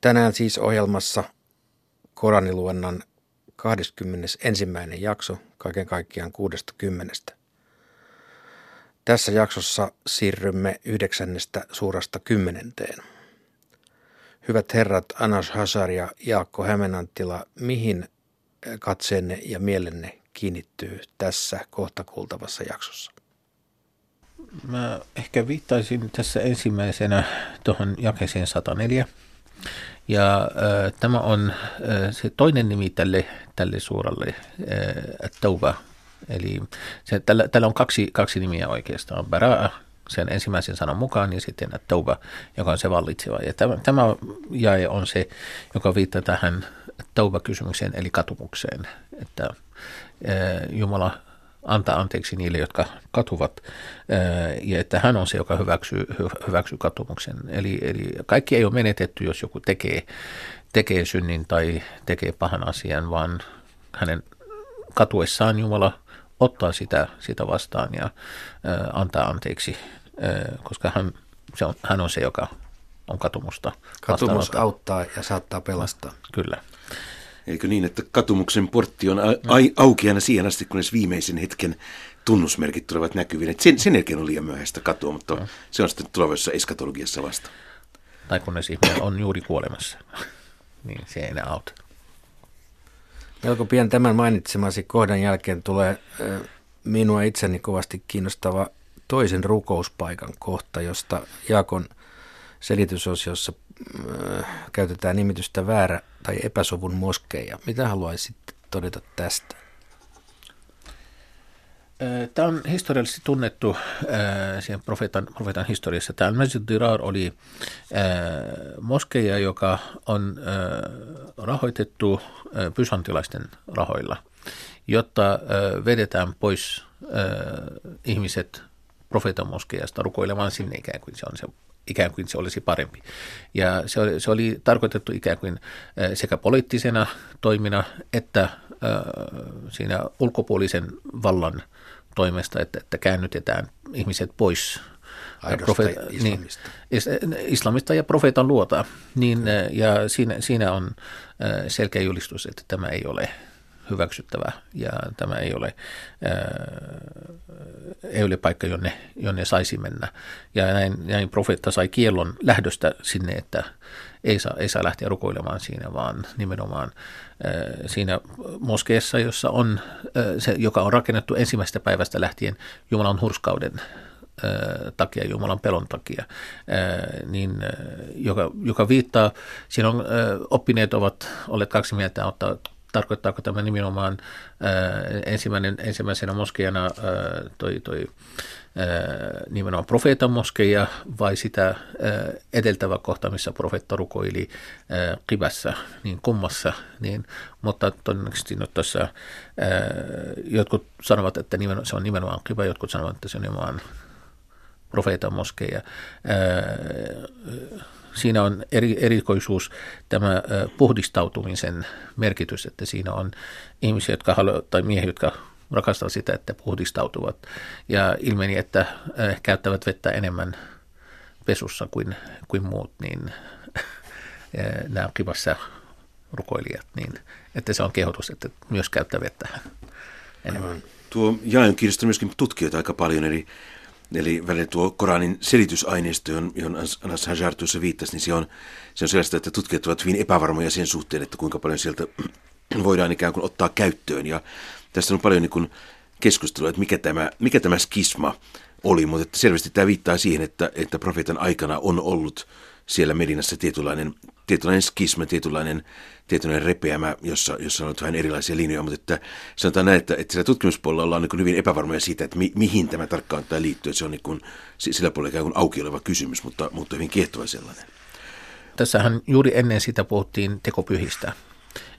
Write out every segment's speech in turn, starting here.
Tänään siis ohjelmassa Koraniluennan 21. jakso kaiken kaikkiaan 60. Tässä jaksossa siirrymme yhdeksännestä suurasta kymmenenteen. Hyvät herrat Anas Hasar ja Jaakko Hämenanttila, mihin katseenne ja mielenne kiinnittyy tässä kohta kuultavassa jaksossa? Mä ehkä viittaisin tässä ensimmäisenä tuohon jakeeseen 104. Ja äh, tämä on äh, se toinen nimi tälle, tälle suuralle äh, Tauba. Eli se, tällä, tällä on kaksi, kaksi nimiä oikeastaan. Baraa sen ensimmäisen sanan mukaan ja sitten Tauba, joka on se vallitseva. Ja tämä, tämä jae on se, joka viittaa tähän Tauba-kysymykseen eli katumukseen, että Jumala antaa anteeksi niille, jotka katuvat, ja että hän on se, joka hyväksyy, hyväksyy katumuksen. Eli, eli kaikki ei ole menetetty, jos joku tekee, tekee synnin tai tekee pahan asian, vaan hänen katuessaan Jumala ottaa sitä, sitä vastaan ja antaa anteeksi, koska hän, se on, hän on se, joka on katumusta. Katumus auttaa ja saattaa pelastaa. Kyllä. Eikö niin, että katumuksen portti on a- auki aina siihen asti, kunnes viimeisen hetken tunnusmerkit tulevat näkyviin. Et sen, sen jälkeen on liian myöhäistä katua, mutta no. se on sitten tulevaisessa eskatologiassa vasta. Tai kunnes ihminen on juuri kuolemassa, niin se ei enää auta. Melko pian tämän mainitsemasi kohdan jälkeen tulee minua itseni kovasti kiinnostava toisen rukouspaikan kohta, josta Jaakon selitysosiossa käytetään nimitystä väärä tai epäsovun moskeja. Mitä haluaisit todeta tästä? Tämä on historiallisesti tunnettu siihen profeetan, profeetan historiassa. Tämä Masjid Dirar oli moskeja, joka on rahoitettu pysantilaisten rahoilla, jotta vedetään pois ihmiset profeetan moskeijasta rukoilemaan sinne ikään kuin se on se ikään kuin se olisi parempi. Ja se oli, se oli tarkoitettu ikään kuin sekä poliittisena toimina että siinä ulkopuolisen vallan toimesta, että, että käännytetään ihmiset pois profeeta, islamista. Niin, islamista ja profeetan luota. Niin, ja siinä, siinä on selkeä julistus, että tämä ei ole hyväksyttävä ja tämä ei ole, ei ole paikka, jonne, jonne saisi mennä. Ja näin, näin profeetta sai kiellon lähdöstä sinne, että ei saa, ei saa lähteä rukoilemaan siinä, vaan nimenomaan siinä moskeessa, jossa on, se, joka on rakennettu ensimmäisestä päivästä lähtien Jumalan hurskauden takia, Jumalan pelon takia, niin, joka, joka viittaa, siinä on, oppineet ovat olleet kaksi mieltä, ottaa tarkoittaako tämä nimenomaan ää, ensimmäinen, ensimmäisenä moskejana ää, toi, toi ää, nimenomaan profeetan moskeja vai sitä ää, edeltävä kohta, missä profeetta rukoili kibassa, niin kummassa, niin, mutta todennäköisesti no, tuossa, ää, jotkut sanovat, että nimenomaan, se on nimenomaan kiba, jotkut sanovat, että se on nimenomaan profeetan moskeja. Ää, siinä on eri, erikoisuus tämä puhdistautumisen merkitys, että siinä on ihmisiä, jotka haluaa, tai miehiä, jotka rakastavat sitä, että puhdistautuvat. Ja ilmeni, että käyttävät vettä enemmän pesussa kuin, kuin muut, niin nämä kivassa rukoilijat, niin että se on kehotus, että myös käyttää vettä enemmän. Tuo jae kiinnostunut myöskin tutkijoita aika paljon, eli Eli välillä tuo Koranin selitysaineisto, johon Anas Hajar tuossa viittasi, niin se on, se on sellaista, että tutkijat ovat hyvin epävarmoja sen suhteen, että kuinka paljon sieltä voidaan ikään kuin ottaa käyttöön. Ja tässä on paljon niin kuin keskustelua, että mikä tämä, mikä tämä skisma oli, mutta että selvästi tämä viittaa siihen, että, että profeetan aikana on ollut siellä Medinassa tietynlainen, tietynlainen skisma, tietynlainen, tietynlainen repeämä, jossa, jossa on vähän erilaisia linjoja, mutta että sanotaan näin, että, että sillä tutkimuspuolella ollaan niin hyvin epävarmoja siitä, että mi, mihin tämä tarkkaan tämä liittyy. Että se on niin kuin, sillä puolella ikään kuin auki oleva kysymys, mutta, mutta hyvin kiehtova sellainen. Tässähän juuri ennen sitä puhuttiin tekopyhistä.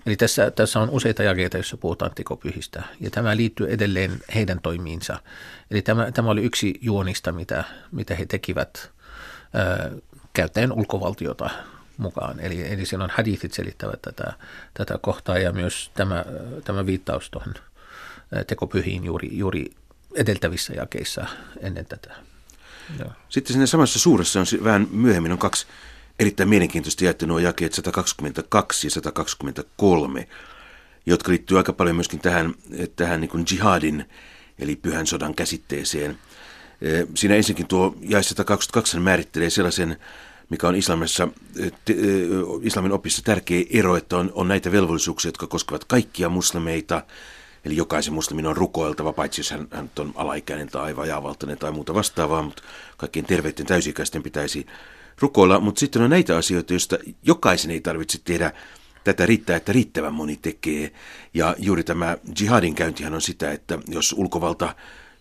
Eli tässä, tässä on useita jakeita, joissa puhutaan tekopyhistä, ja tämä liittyy edelleen heidän toimiinsa. Eli tämä, tämä oli yksi juonista, mitä, mitä he tekivät käyttäen ulkovaltiota mukaan. Eli, eli on hadithit selittävät tätä, tätä kohtaa ja myös tämä, tämä viittaus tuohon tekopyhiin juuri, juuri edeltävissä jakeissa ennen tätä. Joo. Sitten siinä samassa suuressa on vähän myöhemmin on kaksi erittäin mielenkiintoisesti jaettu nuo jakeet 122 ja 123, jotka liittyy aika paljon myöskin tähän, tähän niin jihadin, eli pyhän sodan käsitteeseen. Siinä ensinnäkin tuo jae 122 määrittelee sellaisen, mikä on islamissa, islamin opissa tärkeä ero, että on, on näitä velvollisuuksia, jotka koskevat kaikkia muslimeita, Eli jokaisen muslimin on rukoiltava, paitsi jos hän, hän on alaikäinen tai vajaavaltainen tai muuta vastaavaa, mutta kaikkien terveiden täysikäisten pitäisi rukoilla. Mutta sitten on näitä asioita, joista jokaisen ei tarvitse tehdä tätä riittää, että riittävän moni tekee. Ja juuri tämä jihadin käyntihän on sitä, että jos ulkovalta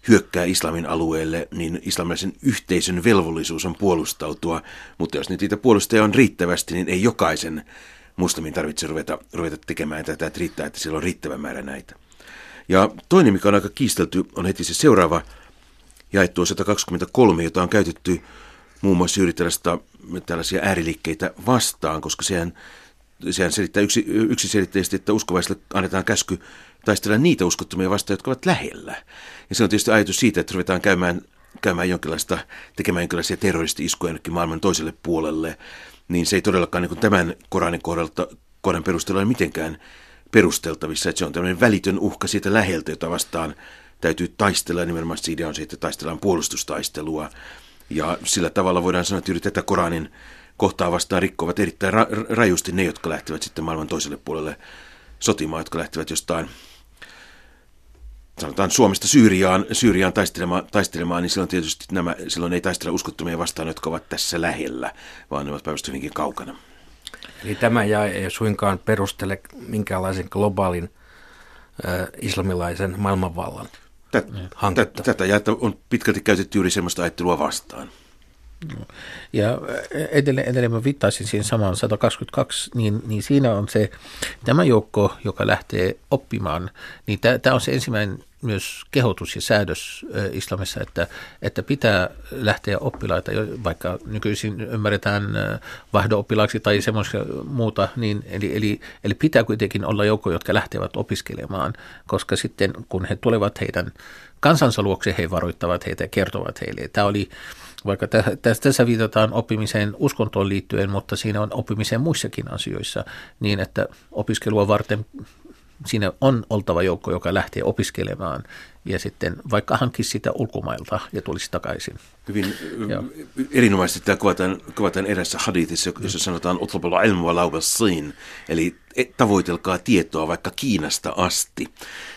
hyökkää islamin alueelle, niin islamilaisen yhteisön velvollisuus on puolustautua, mutta jos niitä puolustajia on riittävästi, niin ei jokaisen muslimin tarvitse ruveta, ruveta tekemään tätä, että riittää, että sillä on riittävä määrä näitä. Ja toinen, mikä on aika kiistelty, on heti se seuraava jaettu 123, jota on käytetty muun muassa juuri tällaista, tällaisia ääriliikkeitä vastaan, koska sehän, sehän selittää yksi, yksiselitteisesti, että uskovaisille annetaan käsky taistella niitä uskottomia vastaan, jotka ovat lähellä. Ja se on tietysti ajatus siitä, että ruvetaan käymään, käymään jonkinlaista, tekemään jonkinlaisia terroristi-iskuja jonnekin maailman toiselle puolelle, niin se ei todellakaan niin tämän Koranin kohdalta, Koran perusteella ole mitenkään perusteltavissa, että se on tämmöinen välitön uhka siitä läheltä, jota vastaan täytyy taistella. Nimenomaan siitä on se, että taistellaan puolustustaistelua. Ja sillä tavalla voidaan sanoa, että juuri tätä Koranin kohtaa vastaan rikkovat erittäin ra- rajusti ne, jotka lähtevät sitten maailman toiselle puolelle sotimaan, jotka lähtevät jostain sanotaan Suomesta Syyriaan, Syyriaan taistelemaan, taistelemaan, niin silloin tietysti nämä, silloin ei taistella uskottomia vastaan, jotka ovat tässä lähellä, vaan ne ovat päivästä hyvinkin kaukana. Eli tämä jäi ei suinkaan perustele minkäänlaisen globaalin äh, islamilaisen maailmanvallan Tät, hanketta. Tätä jäettä on pitkälti käytetty juuri sellaista ajattelua vastaan. Ja edelleen, edelleen mä viittaisin siihen samaan 122, niin, niin siinä on se, tämä joukko, joka lähtee oppimaan, niin tämä on se ensimmäinen myös kehotus ja säädös islamissa, että, että pitää lähteä oppilaita, vaikka nykyisin ymmärretään vaihdo tai semmoista muuta, niin, eli, eli, eli pitää kuitenkin olla joukko, jotka lähtevät opiskelemaan, koska sitten kun he tulevat heidän kansansa luokse, he varoittavat heitä ja kertovat heille. Tämä oli vaikka tässä, tässä viitataan oppimiseen uskontoon liittyen, mutta siinä on oppimiseen muissakin asioissa, niin että opiskelua varten siinä on oltava joukko, joka lähtee opiskelemaan ja sitten vaikka hankkisi sitä ulkomailta ja tulisi takaisin. Hyvin ja. erinomaisesti tämä kuvataan, kuvataan erässä hadithissa, jossa sanotaan otlopalla ilmua laubassiin, eli e, tavoitelkaa tietoa vaikka Kiinasta asti.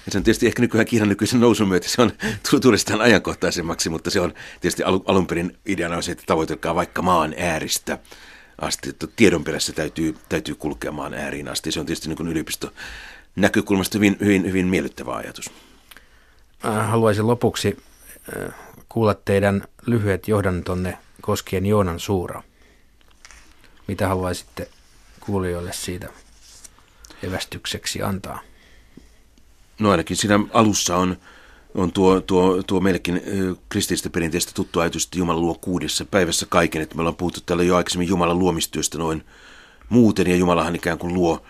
Ja se on tietysti ehkä nykyään Kiinan nykyisen nousun myötä se on tullut ajankohtaisemmaksi, mutta se on tietysti alun perin ideana on se, että tavoitelkaa vaikka maan ääristä asti, että tiedon perässä täytyy, täytyy kulkea maan ääriin asti. Se on tietysti niin yliopisto näkökulmasta hyvin, hyvin, hyvin miellyttävä ajatus. Äh, haluaisin lopuksi äh, kuulla teidän lyhyet johdantonne koskien Joonan suura. Mitä haluaisitte kuulijoille siitä evästykseksi antaa? No ainakin siinä alussa on, on tuo, tuo, tuo meillekin äh, kristillistä perinteistä tuttu ajatus, että Jumala luo kuudessa päivässä kaiken. Että me ollaan puhuttu täällä jo aikaisemmin Jumalan luomistyöstä noin muuten, ja Jumalahan ikään kuin luo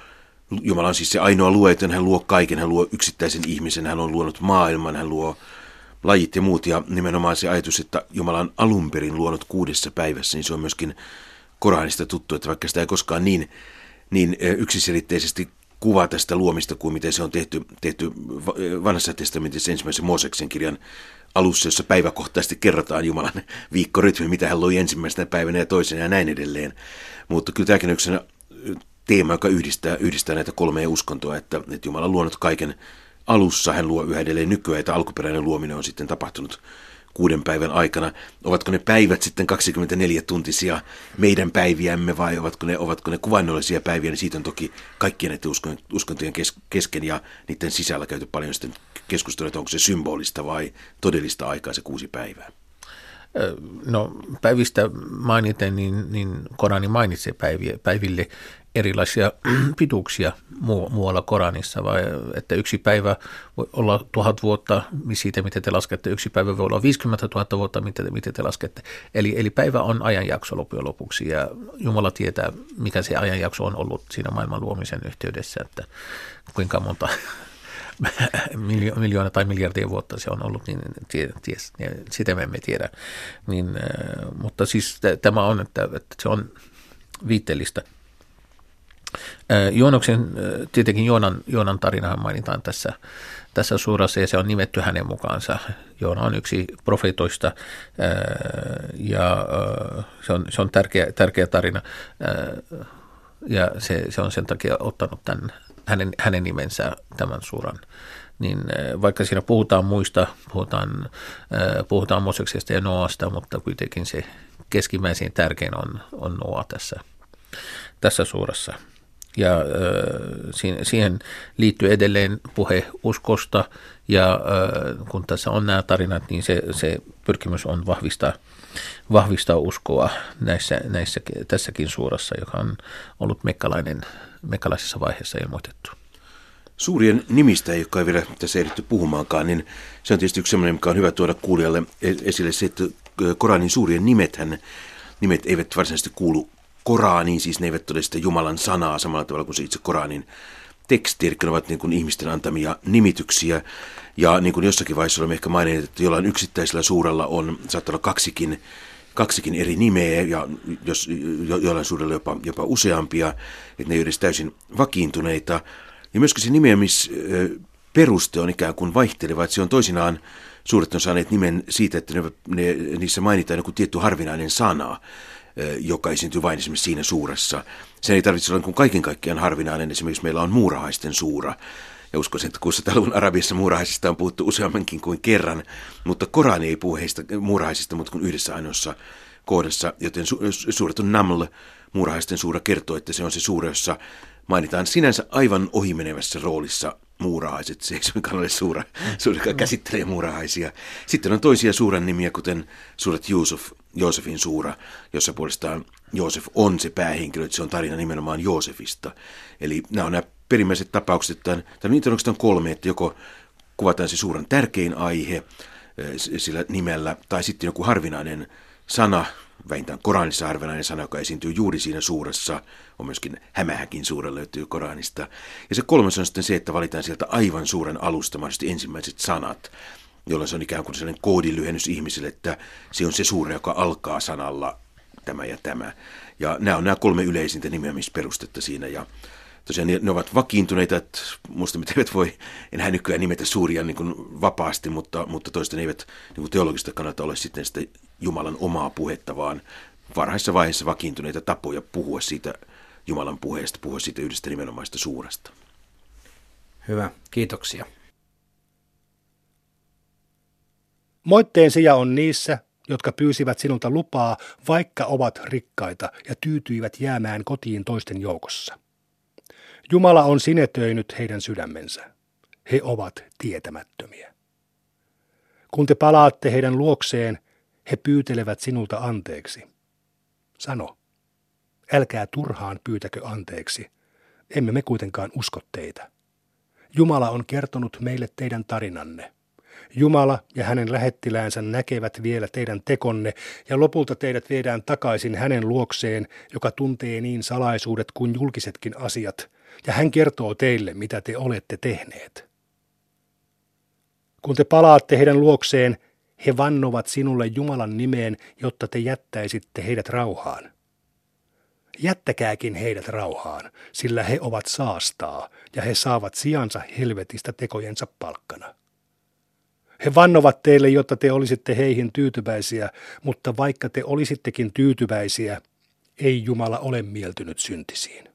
Jumala on siis se ainoa luo, että hän luo kaiken, hän luo yksittäisen ihmisen, hän on luonut maailman, hän luo lajit ja muut. Ja nimenomaan se ajatus, että Jumala on alun perin luonut kuudessa päivässä, niin se on myöskin Koranista tuttu, että vaikka sitä ei koskaan niin, niin yksiselitteisesti kuvaa tästä luomista kuin miten se on tehty, tehty vanhassa testamentissa ensimmäisen Mooseksen kirjan alussa, jossa päiväkohtaisesti kerrotaan Jumalan viikkorytmi, mitä hän loi ensimmäisenä päivänä ja toisena ja näin edelleen. Mutta kyllä tämäkin on teema, joka yhdistää, yhdistää näitä kolmea uskontoa, että, että Jumala on luonut kaiken alussa, hän luo yhä edelleen nykyään, että alkuperäinen luominen on sitten tapahtunut kuuden päivän aikana. Ovatko ne päivät sitten 24-tuntisia meidän päiviämme vai ovatko ne, ovatko ne kuvainnollisia päiviä, niin siitä on toki kaikkien näiden uskontojen kesken ja niiden sisällä käyty paljon sitten keskustelua, että onko se symbolista vai todellista aikaa se kuusi päivää. No päivistä mainiten, niin, niin Korani mainitsee päiviä, päiville erilaisia pituuksia muu, muualla Koranissa, vai että yksi päivä voi olla tuhat vuotta, siitä miten te laskette, yksi päivä voi olla 50 000 vuotta, miten, miten te laskette. Eli, eli päivä on ajanjakso loppujen lopuksi, ja Jumala tietää, mikä se ajanjakso on ollut siinä maailman luomisen yhteydessä, että kuinka monta miljoona tai miljardia vuotta se on ollut, niin ties, sitä me emme tiedä. Niin, mutta siis tämä on, että, että se on viitteellistä. Joonoksen, tietenkin Joonan, Joonan tarinahan mainitaan tässä, tässä suurassa ja se on nimetty hänen mukaansa. Joona on yksi profeetoista ja se on, se on tärkeä, tärkeä tarina ja se, se on sen takia ottanut tämän, hänen, hänen nimensä tämän suuran. Niin vaikka siinä puhutaan muista, puhutaan, puhutaan Moseksesta ja Noasta, mutta kuitenkin se keskimmäisin tärkein on, on Noa tässä, tässä suurassa. Ja siihen liittyy edelleen puhe uskosta ja kun tässä on nämä tarinat, niin se, se pyrkimys on vahvistaa, vahvistaa uskoa näissä, näissä, tässäkin suurassa, joka on ollut mekkalainen, mekkalaisessa vaiheessa ilmoitettu. Suurien nimistä, joka ei vielä tässä ehditty puhumaankaan, niin se on tietysti yksi sellainen, mikä on hyvä tuoda kuulijalle e-, esille se, että Koranin suurien nimethän, nimet eivät varsinaisesti kuulu Koraaniin, siis ne eivät ole sitä Jumalan sanaa samalla tavalla kuin se itse Koranin teksti, eli ne ovat niin kuin ihmisten antamia nimityksiä. Ja niin kuin jossakin vaiheessa olemme ehkä maininneet, että jollain yksittäisellä suurella on, saattaa olla kaksikin, kaksikin eri nimeä ja jos, jo, jollain suurella jopa, jopa useampia, että ne ei ole edes täysin vakiintuneita. Ja myöskin se nimeämisperuste on ikään kuin vaihteleva, että se on toisinaan suuret on saaneet nimen siitä, että ne, ne, niissä mainitaan joku tietty harvinainen sana joka esiintyy vain esimerkiksi siinä suuressa. Sen ei tarvitse olla kuin kaiken kaikkiaan harvinainen. Esimerkiksi meillä on muurahaisten suura. Ja uskoisin, että 600-luvun Arabiassa muurahaisista on puhuttu useammankin kuin kerran, mutta Korani ei puhu heistä muurahaisista, mutta kuin yhdessä ainoassa kohdassa, joten su- suuretun Naml, muurahaisten suura, kertoo, että se on se suura, jossa mainitaan sinänsä aivan ohimenevässä roolissa muurahaiset. Se ei suinkaan ole suura, joka käsittelee muurahaisia. Sitten on toisia suuren nimiä, kuten suuret Juusuf, Joosefin suura, jossa puolestaan Joosef on se päähenkilö, että se on tarina nimenomaan Joosefista. Eli nämä on nämä perimmäiset tapaukset, että niitä on kolme, että joko kuvataan se suuren tärkein aihe eh, sillä nimellä, tai sitten joku harvinainen sana, vähintään Koranissa harvinainen sana, joka esiintyy juuri siinä suuressa, on myöskin hämähäkin suura löytyy Koranista. Ja se kolmas on sitten se, että valitaan sieltä aivan suuren alusta mahdollisesti ensimmäiset sanat, jolloin se on ikään kuin sellainen koodilyhennys ihmiselle, että se on se suuri, joka alkaa sanalla tämä ja tämä. Ja nämä on nämä kolme yleisintä nimeämisperustetta siinä ja tosiaan ne, ne ovat vakiintuneita, että muista mitä eivät voi enää nykyään nimetä suuria niin vapaasti, mutta, mutta toista ne eivät niin teologista kannalta ole sitten sitä Jumalan omaa puhetta, vaan varhaisessa vaiheessa vakiintuneita tapoja puhua siitä Jumalan puheesta, puhua siitä yhdestä nimenomaista suuresta. Hyvä, kiitoksia. Moitteen sija on niissä, jotka pyysivät sinulta lupaa, vaikka ovat rikkaita ja tyytyivät jäämään kotiin toisten joukossa. Jumala on sinetöinyt heidän sydämensä. He ovat tietämättömiä. Kun te palaatte heidän luokseen, he pyytelevät sinulta anteeksi. Sano, älkää turhaan pyytäkö anteeksi. Emme me kuitenkaan usko teitä. Jumala on kertonut meille teidän tarinanne. Jumala ja hänen lähettiläänsä näkevät vielä teidän tekonne, ja lopulta teidät viedään takaisin hänen luokseen, joka tuntee niin salaisuudet kuin julkisetkin asiat, ja hän kertoo teille, mitä te olette tehneet. Kun te palaatte heidän luokseen, he vannovat sinulle Jumalan nimeen, jotta te jättäisitte heidät rauhaan. Jättäkääkin heidät rauhaan, sillä he ovat saastaa, ja he saavat sijansa helvetistä tekojensa palkkana. He vannovat teille, jotta te olisitte heihin tyytyväisiä, mutta vaikka te olisittekin tyytyväisiä, ei Jumala ole mieltynyt syntisiin.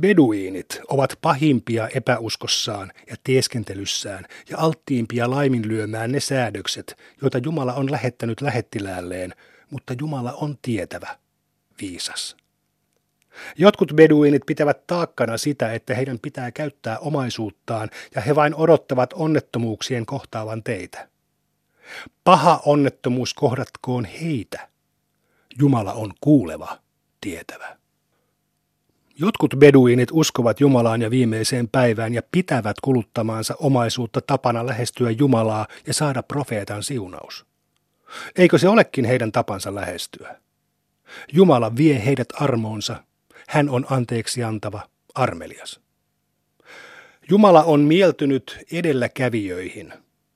Beduiinit ovat pahimpia epäuskossaan ja tieskentelyssään ja alttiimpia laiminlyömään ne säädökset, joita Jumala on lähettänyt lähettiläälleen, mutta Jumala on tietävä, viisas. Jotkut beduinit pitävät taakkana sitä, että heidän pitää käyttää omaisuuttaan ja he vain odottavat onnettomuuksien kohtaavan teitä. Paha onnettomuus kohdatkoon heitä. Jumala on kuuleva, tietävä. Jotkut beduinit uskovat Jumalaan ja viimeiseen päivään ja pitävät kuluttamaansa omaisuutta tapana lähestyä Jumalaa ja saada profeetan siunaus. Eikö se olekin heidän tapansa lähestyä? Jumala vie heidät armoonsa hän on anteeksi antava, armelias. Jumala on mieltynyt edelläkävijöihin,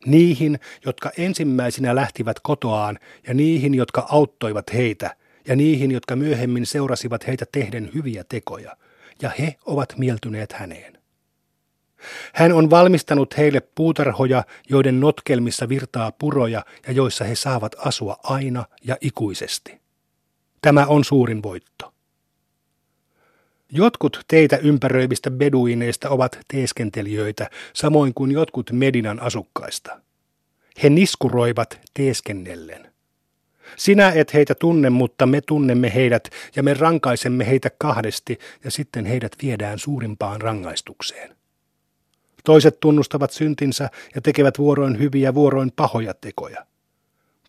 niihin, jotka ensimmäisinä lähtivät kotoaan ja niihin, jotka auttoivat heitä, ja niihin, jotka myöhemmin seurasivat heitä tehden hyviä tekoja, ja he ovat mieltyneet häneen. Hän on valmistanut heille puutarhoja, joiden notkelmissa virtaa puroja ja joissa he saavat asua aina ja ikuisesti. Tämä on suurin voitto. Jotkut teitä ympäröivistä beduineista ovat teeskentelijöitä, samoin kuin jotkut Medinan asukkaista. He niskuroivat teeskennellen. Sinä et heitä tunne, mutta me tunnemme heidät ja me rankaisemme heitä kahdesti ja sitten heidät viedään suurimpaan rangaistukseen. Toiset tunnustavat syntinsä ja tekevät vuoroin hyviä vuoroin pahoja tekoja.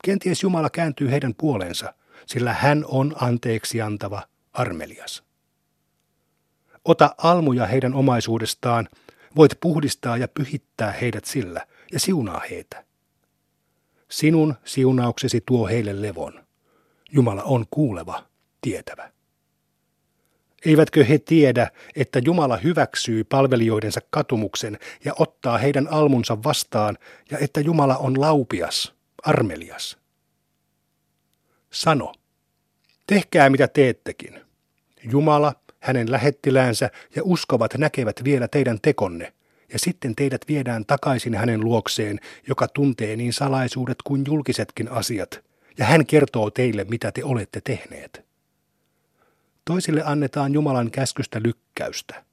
Kenties Jumala kääntyy heidän puoleensa, sillä hän on anteeksi antava armelias. Ota almuja heidän omaisuudestaan, voit puhdistaa ja pyhittää heidät sillä ja siunaa heitä. Sinun siunauksesi tuo heille levon. Jumala on kuuleva, tietävä. Eivätkö he tiedä, että Jumala hyväksyy palvelijoidensa katumuksen ja ottaa heidän almunsa vastaan, ja että Jumala on laupias, armelias? Sano, tehkää mitä teettekin. Jumala, hänen lähettiläänsä ja uskovat näkevät vielä teidän tekonne, ja sitten teidät viedään takaisin hänen luokseen, joka tuntee niin salaisuudet kuin julkisetkin asiat, ja hän kertoo teille, mitä te olette tehneet. Toisille annetaan Jumalan käskystä lykkäystä.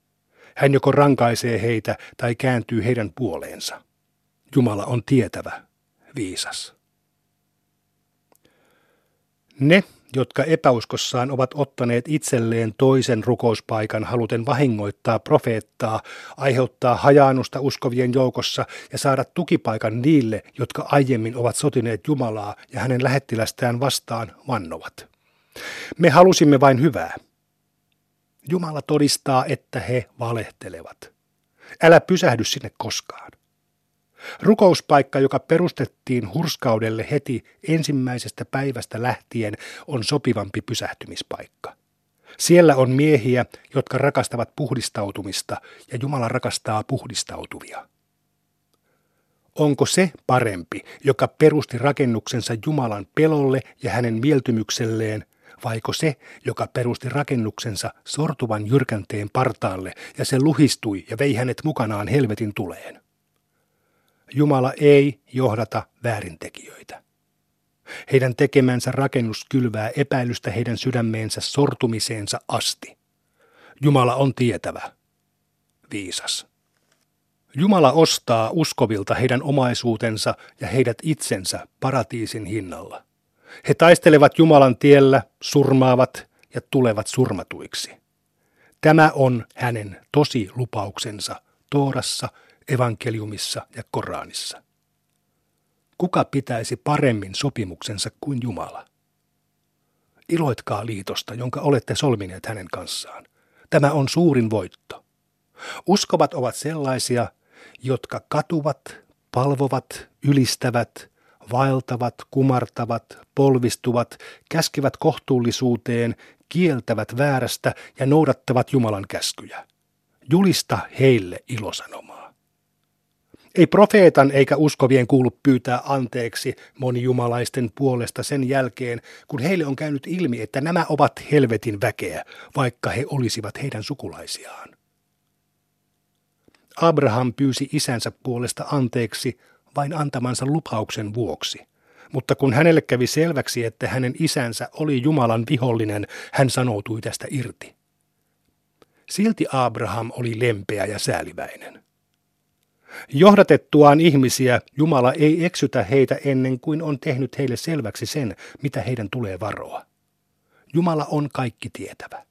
Hän joko rankaisee heitä tai kääntyy heidän puoleensa. Jumala on tietävä, viisas. Ne, jotka epäuskossaan ovat ottaneet itselleen toisen rukouspaikan haluten vahingoittaa profeettaa, aiheuttaa hajaannusta uskovien joukossa ja saada tukipaikan niille, jotka aiemmin ovat sotineet Jumalaa ja hänen lähettilästään vastaan vannovat. Me halusimme vain hyvää. Jumala todistaa, että he valehtelevat. Älä pysähdy sinne koskaan. Rukouspaikka, joka perustettiin hurskaudelle heti ensimmäisestä päivästä lähtien, on sopivampi pysähtymispaikka. Siellä on miehiä, jotka rakastavat puhdistautumista, ja Jumala rakastaa puhdistautuvia. Onko se parempi, joka perusti rakennuksensa Jumalan pelolle ja hänen mieltymykselleen, vaiko se, joka perusti rakennuksensa sortuvan jyrkänteen partaalle ja se luhistui ja vei hänet mukanaan helvetin tuleen? Jumala ei johdata väärintekijöitä. Heidän tekemänsä rakennus kylvää epäilystä heidän sydämeensä sortumiseensa asti. Jumala on tietävä, viisas. Jumala ostaa uskovilta heidän omaisuutensa ja heidät itsensä paratiisin hinnalla. He taistelevat Jumalan tiellä, surmaavat ja tulevat surmatuiksi. Tämä on hänen tosi lupauksensa Toorassa evankeliumissa ja Koranissa. Kuka pitäisi paremmin sopimuksensa kuin Jumala? Iloitkaa liitosta, jonka olette solmineet hänen kanssaan. Tämä on suurin voitto. Uskovat ovat sellaisia, jotka katuvat, palvovat, ylistävät, vaeltavat, kumartavat, polvistuvat, käskevät kohtuullisuuteen, kieltävät väärästä ja noudattavat Jumalan käskyjä. Julista heille ilosanomaa. Ei profeetan eikä uskovien kuulu pyytää anteeksi monijumalaisten puolesta sen jälkeen, kun heille on käynyt ilmi, että nämä ovat helvetin väkeä, vaikka he olisivat heidän sukulaisiaan. Abraham pyysi isänsä puolesta anteeksi vain antamansa lupauksen vuoksi. Mutta kun hänelle kävi selväksi, että hänen isänsä oli Jumalan vihollinen, hän sanoutui tästä irti. Silti Abraham oli lempeä ja sääliväinen. Johdatettuaan ihmisiä Jumala ei eksytä heitä ennen kuin on tehnyt heille selväksi sen, mitä heidän tulee varoa. Jumala on kaikki tietävä.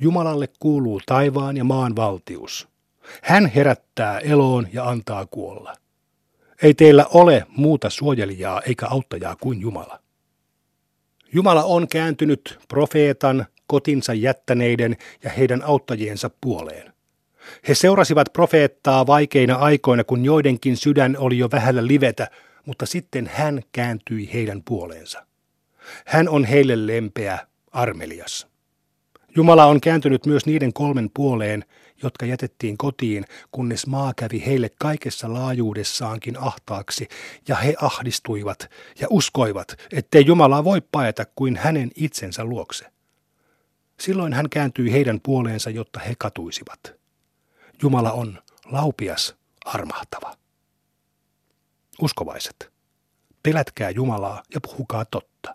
Jumalalle kuuluu taivaan ja maan valtius. Hän herättää eloon ja antaa kuolla. Ei teillä ole muuta suojelijaa eikä auttajaa kuin Jumala. Jumala on kääntynyt profeetan, kotinsa jättäneiden ja heidän auttajiensa puoleen. He seurasivat profeettaa vaikeina aikoina, kun joidenkin sydän oli jo vähällä livetä, mutta sitten hän kääntyi heidän puoleensa. Hän on heille lempeä, armelias. Jumala on kääntynyt myös niiden kolmen puoleen, jotka jätettiin kotiin, kunnes maa kävi heille kaikessa laajuudessaankin ahtaaksi, ja he ahdistuivat ja uskoivat, ettei Jumalaa voi paeta kuin hänen itsensä luokse. Silloin hän kääntyi heidän puoleensa, jotta he katuisivat. Jumala on laupias, armahtava. Uskovaiset, pelätkää Jumalaa ja puhukaa totta.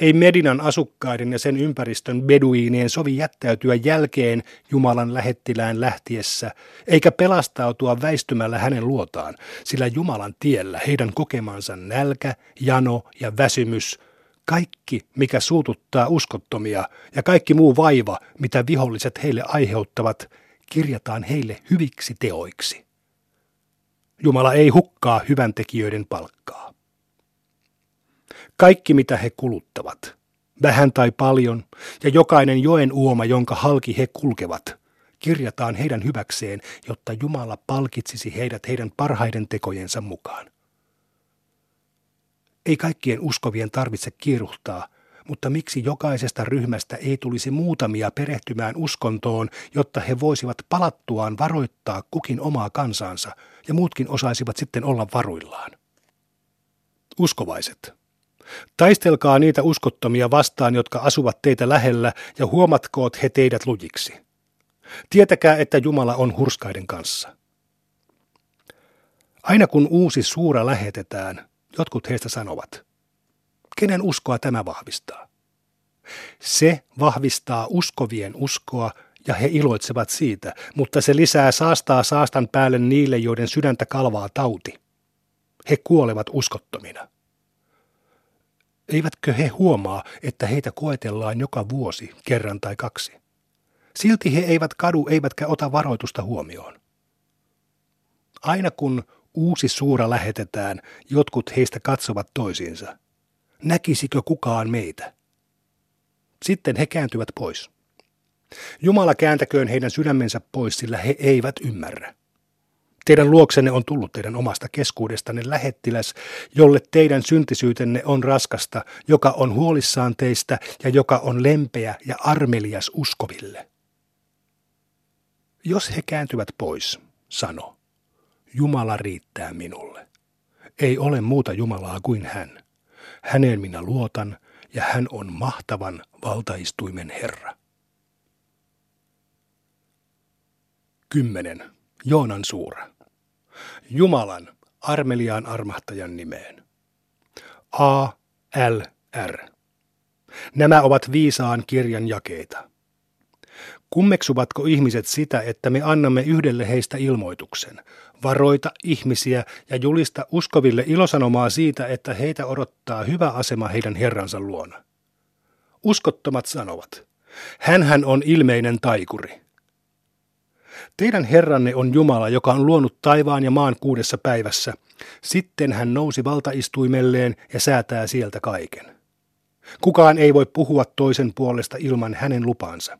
Ei Medinan asukkaiden ja sen ympäristön beduiinien sovi jättäytyä jälkeen Jumalan lähettilään lähtiessä, eikä pelastautua väistymällä hänen luotaan, sillä Jumalan tiellä heidän kokemansa nälkä, jano ja väsymys, kaikki mikä suututtaa uskottomia ja kaikki muu vaiva, mitä viholliset heille aiheuttavat, kirjataan heille hyviksi teoiksi. Jumala ei hukkaa hyvän tekijöiden palkkaa. Kaikki mitä he kuluttavat, vähän tai paljon, ja jokainen joen uoma, jonka halki he kulkevat, kirjataan heidän hyväkseen, jotta Jumala palkitsisi heidät heidän parhaiden tekojensa mukaan. Ei kaikkien uskovien tarvitse kiiruhtaa, mutta miksi jokaisesta ryhmästä ei tulisi muutamia perehtymään uskontoon, jotta he voisivat palattuaan varoittaa kukin omaa kansansa ja muutkin osaisivat sitten olla varuillaan? Uskovaiset. Taistelkaa niitä uskottomia vastaan, jotka asuvat teitä lähellä, ja huomatkoot he teidät lujiksi. Tietäkää, että Jumala on hurskaiden kanssa. Aina kun uusi suura lähetetään, jotkut heistä sanovat, kenen uskoa tämä vahvistaa? Se vahvistaa uskovien uskoa ja he iloitsevat siitä, mutta se lisää saastaa saastan päälle niille, joiden sydäntä kalvaa tauti. He kuolevat uskottomina. Eivätkö he huomaa, että heitä koetellaan joka vuosi, kerran tai kaksi? Silti he eivät kadu eivätkä ota varoitusta huomioon. Aina kun uusi suura lähetetään, jotkut heistä katsovat toisiinsa. Näkisikö kukaan meitä? Sitten he kääntyvät pois. Jumala kääntäköön heidän sydämensä pois, sillä he eivät ymmärrä. Teidän luoksenne on tullut teidän omasta keskuudestanne lähettiläs, jolle teidän syntisyytenne on raskasta, joka on huolissaan teistä ja joka on lempeä ja armelias uskoville. Jos he kääntyvät pois, sano, Jumala riittää minulle. Ei ole muuta Jumalaa kuin hän. Häneen minä luotan ja hän on mahtavan valtaistuimen Herra. 10. Joonan suura. Jumalan armeliaan armahtajan nimeen. A, L, R. Nämä ovat viisaan kirjan jakeita. Kummeksuvatko ihmiset sitä, että me annamme yhdelle heistä ilmoituksen? Varoita ihmisiä ja julista uskoville ilosanomaa siitä, että heitä odottaa hyvä asema heidän Herransa luona. Uskottomat sanovat, hänhän on ilmeinen taikuri. Teidän Herranne on Jumala, joka on luonut taivaan ja maan kuudessa päivässä. Sitten hän nousi valtaistuimelleen ja säätää sieltä kaiken. Kukaan ei voi puhua toisen puolesta ilman hänen lupansa.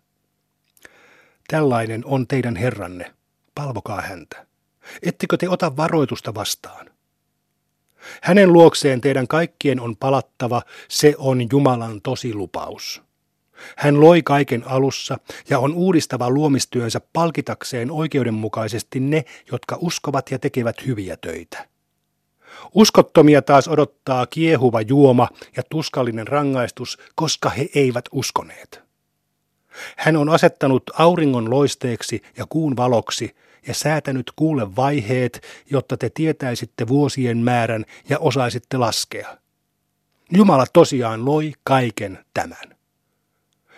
Tällainen on teidän Herranne. Palvokaa häntä. Ettekö te ota varoitusta vastaan? Hänen luokseen teidän kaikkien on palattava, se on Jumalan tosi lupaus. Hän loi kaiken alussa ja on uudistava luomistyönsä palkitakseen oikeudenmukaisesti ne, jotka uskovat ja tekevät hyviä töitä. Uskottomia taas odottaa kiehuva juoma ja tuskallinen rangaistus, koska he eivät uskoneet. Hän on asettanut auringon loisteeksi ja kuun valoksi ja säätänyt kuulle vaiheet, jotta te tietäisitte vuosien määrän ja osaisitte laskea. Jumala tosiaan loi kaiken tämän.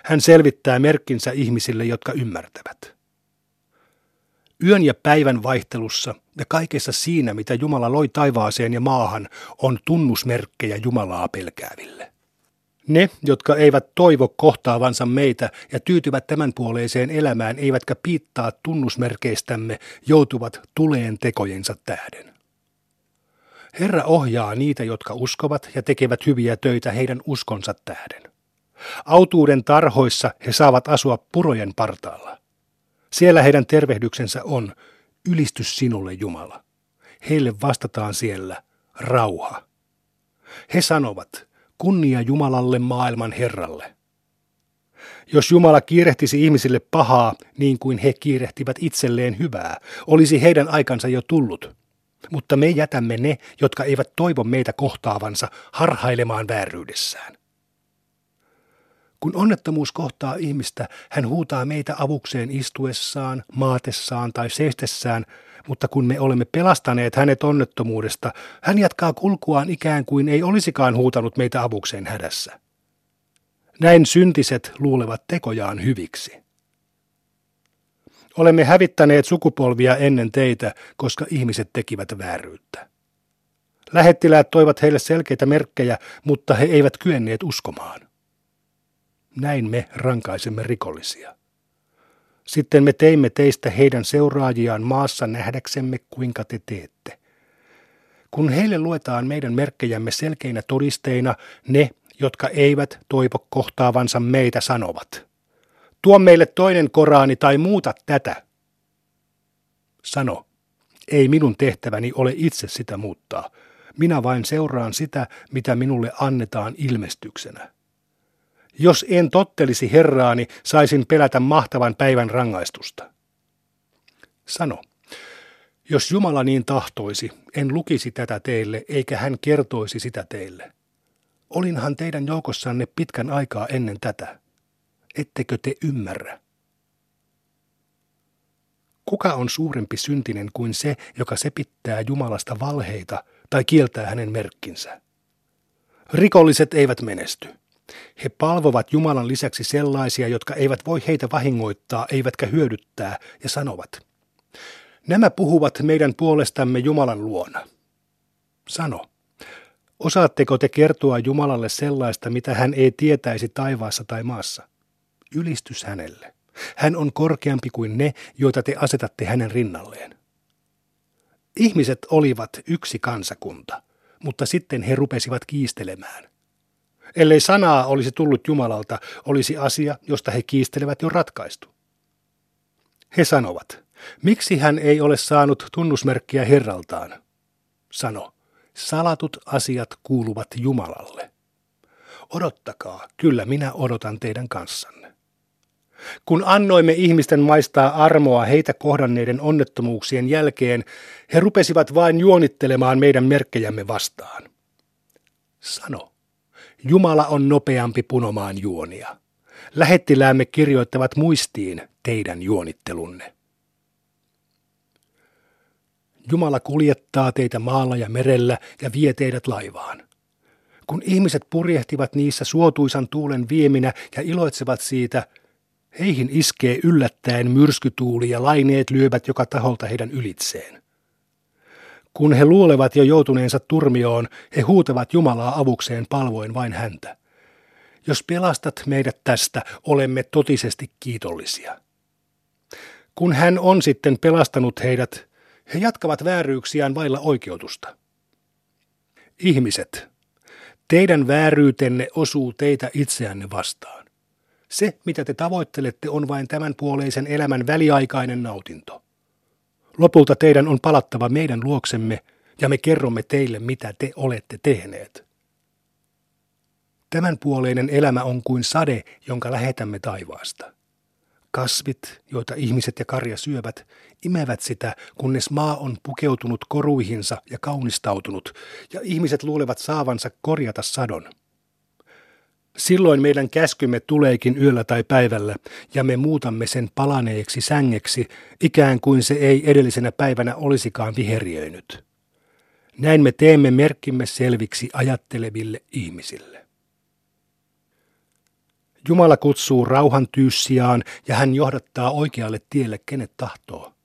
Hän selvittää merkkinsä ihmisille, jotka ymmärtävät. Yön ja päivän vaihtelussa ja kaikessa siinä, mitä Jumala loi taivaaseen ja maahan, on tunnusmerkkejä Jumalaa pelkääville. Ne, jotka eivät toivo kohtaavansa meitä ja tyytyvät tämänpuoleiseen elämään, eivätkä piittaa tunnusmerkeistämme, joutuvat tuleen tekojensa tähden. Herra ohjaa niitä, jotka uskovat ja tekevät hyviä töitä heidän uskonsa tähden. Autuuden tarhoissa he saavat asua purojen partaalla. Siellä heidän tervehdyksensä on, ylistys sinulle Jumala. Heille vastataan siellä, rauha. He sanovat, kunnia Jumalalle maailman Herralle. Jos Jumala kiirehtisi ihmisille pahaa niin kuin he kiirehtivät itselleen hyvää, olisi heidän aikansa jo tullut. Mutta me jätämme ne, jotka eivät toivo meitä kohtaavansa, harhailemaan vääryydessään. Kun onnettomuus kohtaa ihmistä, hän huutaa meitä avukseen istuessaan, maatessaan tai seistessään, mutta kun me olemme pelastaneet hänet onnettomuudesta, hän jatkaa kulkuaan ikään kuin ei olisikaan huutanut meitä avukseen hädässä. Näin syntiset luulevat tekojaan hyviksi. Olemme hävittäneet sukupolvia ennen teitä, koska ihmiset tekivät vääryyttä. Lähettiläät toivat heille selkeitä merkkejä, mutta he eivät kyenneet uskomaan. Näin me rankaisemme rikollisia. Sitten me teimme teistä heidän seuraajiaan maassa nähdäksemme, kuinka te teette. Kun heille luetaan meidän merkkejämme selkeinä todisteina, ne, jotka eivät toivo kohtaavansa meitä, sanovat. Tuo meille toinen Koraani tai muuta tätä. Sano, ei minun tehtäväni ole itse sitä muuttaa. Minä vain seuraan sitä, mitä minulle annetaan ilmestyksenä. Jos en tottelisi Herraani, saisin pelätä mahtavan päivän rangaistusta. Sano, jos Jumala niin tahtoisi, en lukisi tätä teille, eikä hän kertoisi sitä teille. Olinhan teidän joukossanne pitkän aikaa ennen tätä. Ettekö te ymmärrä? Kuka on suurempi syntinen kuin se, joka sepittää Jumalasta valheita tai kieltää hänen merkkinsä? Rikolliset eivät menesty. He palvovat Jumalan lisäksi sellaisia, jotka eivät voi heitä vahingoittaa eivätkä hyödyttää, ja sanovat, nämä puhuvat meidän puolestamme Jumalan luona. Sano, osaatteko te kertoa Jumalalle sellaista, mitä hän ei tietäisi taivaassa tai maassa? Ylistys hänelle. Hän on korkeampi kuin ne, joita te asetatte hänen rinnalleen. Ihmiset olivat yksi kansakunta, mutta sitten he rupesivat kiistelemään. Ellei sanaa olisi tullut Jumalalta, olisi asia, josta he kiistelevät jo ratkaistu. He sanovat, miksi hän ei ole saanut tunnusmerkkiä Herraltaan? Sano, salatut asiat kuuluvat Jumalalle. Odottakaa, kyllä minä odotan teidän kanssanne. Kun annoimme ihmisten maistaa armoa heitä kohdanneiden onnettomuuksien jälkeen, he rupesivat vain juonittelemaan meidän merkkejämme vastaan. Sano, Jumala on nopeampi punomaan juonia. Lähettiläämme kirjoittavat muistiin teidän juonittelunne. Jumala kuljettaa teitä maalla ja merellä ja vie teidät laivaan. Kun ihmiset purjehtivat niissä suotuisan tuulen vieminä ja iloitsevat siitä, heihin iskee yllättäen myrskytuuli ja laineet lyövät joka taholta heidän ylitseen. Kun he luulevat jo joutuneensa turmioon, he huutavat Jumalaa avukseen palvoin vain häntä. Jos pelastat meidät tästä, olemme totisesti kiitollisia. Kun hän on sitten pelastanut heidät, he jatkavat vääryyksiään vailla oikeutusta. Ihmiset, teidän vääryytenne osuu teitä itseänne vastaan. Se, mitä te tavoittelette, on vain tämän puoleisen elämän väliaikainen nautinto. Lopulta teidän on palattava meidän luoksemme ja me kerromme teille, mitä te olette tehneet. Tämän puoleinen elämä on kuin sade, jonka lähetämme taivaasta. Kasvit, joita ihmiset ja karja syövät, imevät sitä, kunnes maa on pukeutunut koruihinsa ja kaunistautunut, ja ihmiset luulevat saavansa korjata sadon. Silloin meidän käskymme tuleekin yöllä tai päivällä, ja me muutamme sen palaneeksi sängeksi, ikään kuin se ei edellisenä päivänä olisikaan viheriöinyt. Näin me teemme merkkimme selviksi ajatteleville ihmisille. Jumala kutsuu rauhan tyyssiaan ja hän johdattaa oikealle tielle kenet tahtoo.